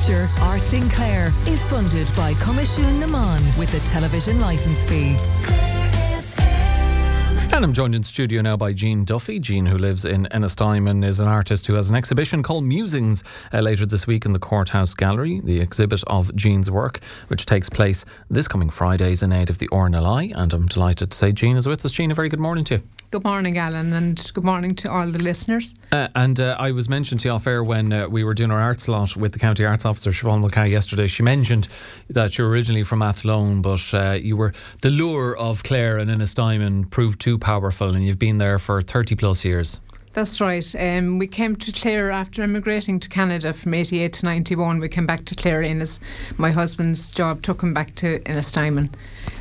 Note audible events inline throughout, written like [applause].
feature, Arts in Clare, is funded by Commission Naman with a television licence fee. And I'm joined in studio now by Jean Duffy. Jean, who lives in Ennistymon, is an artist who has an exhibition called Musings uh, later this week in the Courthouse Gallery, the exhibit of Jean's work, which takes place this coming Fridays in aid of the RNLI. And I'm delighted to say Jean is with us. Jean, a very good morning to you. Good morning, Alan, and good morning to all the listeners. Uh, and uh, I was mentioned to you off air when uh, we were doing our arts lot with the County Arts Officer, Siobhan Mulcahy, yesterday. She mentioned that you're originally from Athlone, but uh, you were the lure of Clare and Ennistymon proved too powerful, and you've been there for 30 plus years. That's right. Um, we came to Clare after emigrating to Canada from 88 to 91. We came back to Clare as my husband's job took him back to Ennistymon.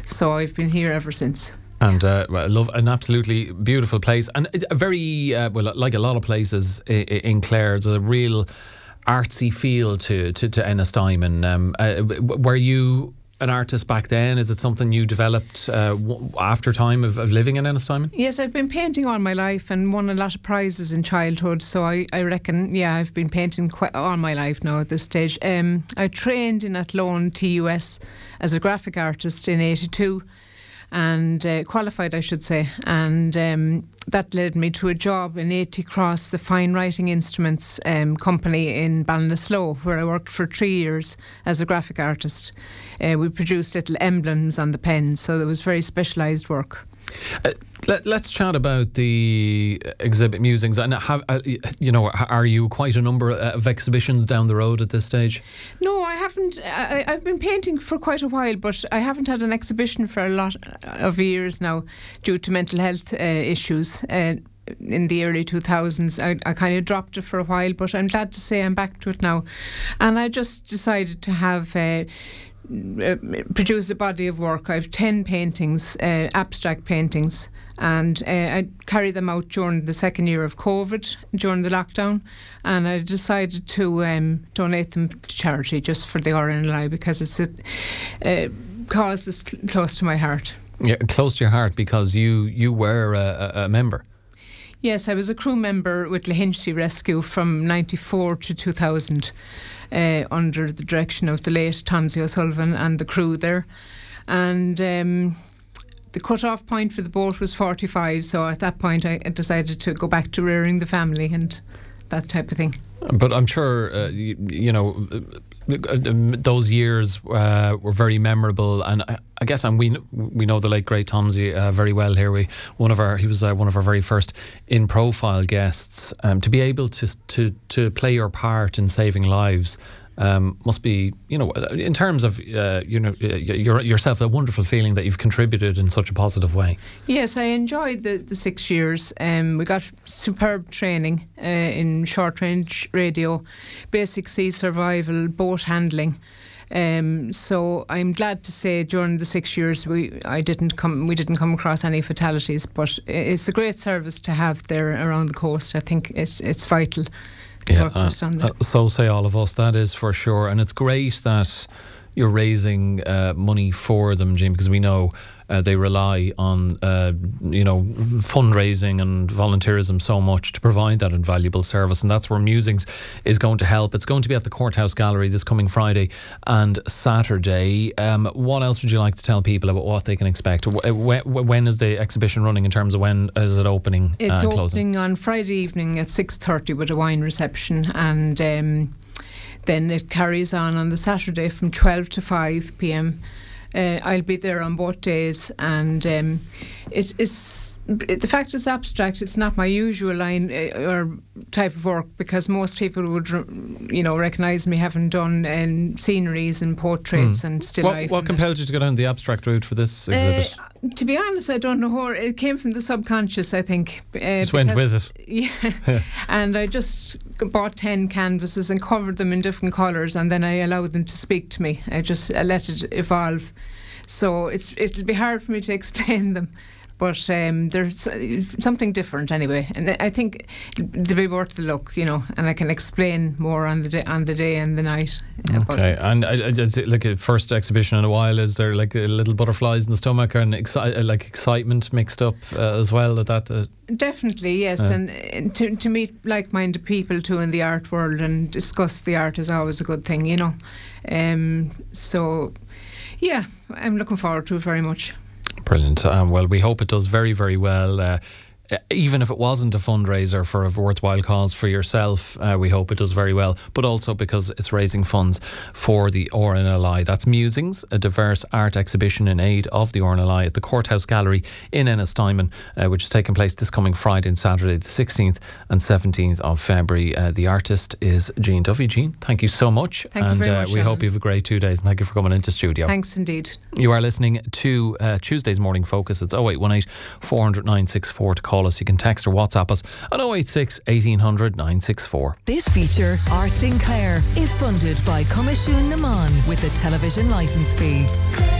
So I've been here ever since and uh, love an absolutely beautiful place, and a very uh, well, like a lot of places in Clare, there's a real artsy feel to to, to Ennistymon. Um, uh, were you an artist back then? Is it something you developed uh, after time of, of, living in Ennistymon? Yes, I've been painting all my life and won a lot of prizes in childhood. So I, I reckon, yeah, I've been painting quite all my life now at this stage. Um, I trained in Athlone TUS as a graphic artist in '82 and uh, qualified, I should say. And um, that led me to a job in A.T. Cross, the fine writing instruments um, company in Ballinasloe, where I worked for three years as a graphic artist. Uh, we produced little emblems on the pens, so it was very specialised work. Uh, let, us chat about the exhibit musings and have uh, you know are you quite a number of exhibitions down the road at this stage? No, I haven't. I, have been painting for quite a while, but I haven't had an exhibition for a lot of years now due to mental health uh, issues. Uh, in the early 2000s. I, I kind of dropped it for a while, but I'm glad to say I'm back to it now. And I just decided to have uh, uh, produce a body of work. I have 10 paintings, uh, abstract paintings, and uh, I carried them out during the second year of COVID, during the lockdown, and I decided to um, donate them to charity just for the RNLI because it's a, a cause that's close to my heart. Yeah, close to your heart because you, you were a, a member. Yes, I was a crew member with Lahinch Sea Rescue from 94 to 2000 uh, under the direction of the late Tomsie O'Sullivan and the crew there. And um, the cut-off point for the boat was 45, so at that point I decided to go back to rearing the family and that type of thing. But I'm sure, uh, you, you, know, those years uh, were very memorable, and I, I, guess, and we we know the late great Tomsie uh, very well here. We one of our he was uh, one of our very first in profile guests. Um, to be able to to to play your part in saving lives um, must be, you know, in terms of, uh, you know, your, yourself, a wonderful feeling that you've contributed in such a positive way. Yes, I enjoyed the, the six years. Um, we got superb training uh, in short range radio, basic sea survival, boat handling. Um, so I'm glad to say during the six years we I didn't come we didn't come across any fatalities, but it's a great service to have there around the coast. I think it's it's vital yeah, uh, uh, so say all of us. That is for sure, and it's great that you're raising uh, money for them, Jim, because we know uh, they rely on uh, you know fundraising and volunteerism so much to provide that invaluable service, and that's where Musings is going to help. It's going to be at the Courthouse Gallery this coming Friday and Saturday. Um, what else would you like to tell people about what they can expect? When, when is the exhibition running in terms of when is it opening? It's opening on Friday evening at six thirty with a wine reception and. Um, then it carries on on the Saturday from 12 to 5 pm uh, I'll be there on both days, and um, it is the fact it's abstract. It's not my usual line uh, or type of work because most people would, you know, recognise me having done um, sceneries and portraits mm. and still what, life. What compelled you to go down the abstract route for this exhibit? Uh, to be honest, I don't know how it came from the subconscious. I think. Uh, just went with it. [laughs] Yeah, [laughs] and I just bought ten canvases and covered them in different colours, and then I allowed them to speak to me. I just I let it evolve. So it's it'll be hard for me to [laughs] explain them but um, there's something different anyway, and I think they'll be worth the look, you know. And I can explain more on the day, on the day and the night. Okay, and uh, it's like a first exhibition in a while. Is there like little butterflies in the stomach and exci- uh, like excitement mixed up uh, as well? At that, uh, definitely yes, uh, and to to meet like-minded people too in the art world and discuss the art is always a good thing, you know. Um, so, yeah, I'm looking forward to it very much. Brilliant. Um, well, we hope it does very, very well. Uh, even if it wasn't a fundraiser for a worthwhile cause for yourself, uh, we hope it does very well, but also because it's raising funds for the RNLI. That's Musings, a diverse art exhibition in aid of the RNLI at the Courthouse Gallery in Ennistymon, uh, which is taking place this coming Friday and Saturday, the 16th and 17th of February. Uh, the artist is Jean Duffy. Jean, thank you so much. Thank and you very uh, much, we hope you have a great two days and thank you for coming into studio. Thanks indeed. You are listening to uh, Tuesday's Morning Focus. It's 0818 400 964 to call call us. You can text or WhatsApp us on 086 1800 964. This feature, Arts in Clare, is funded by Coimisiún na Meán with the television licence fee.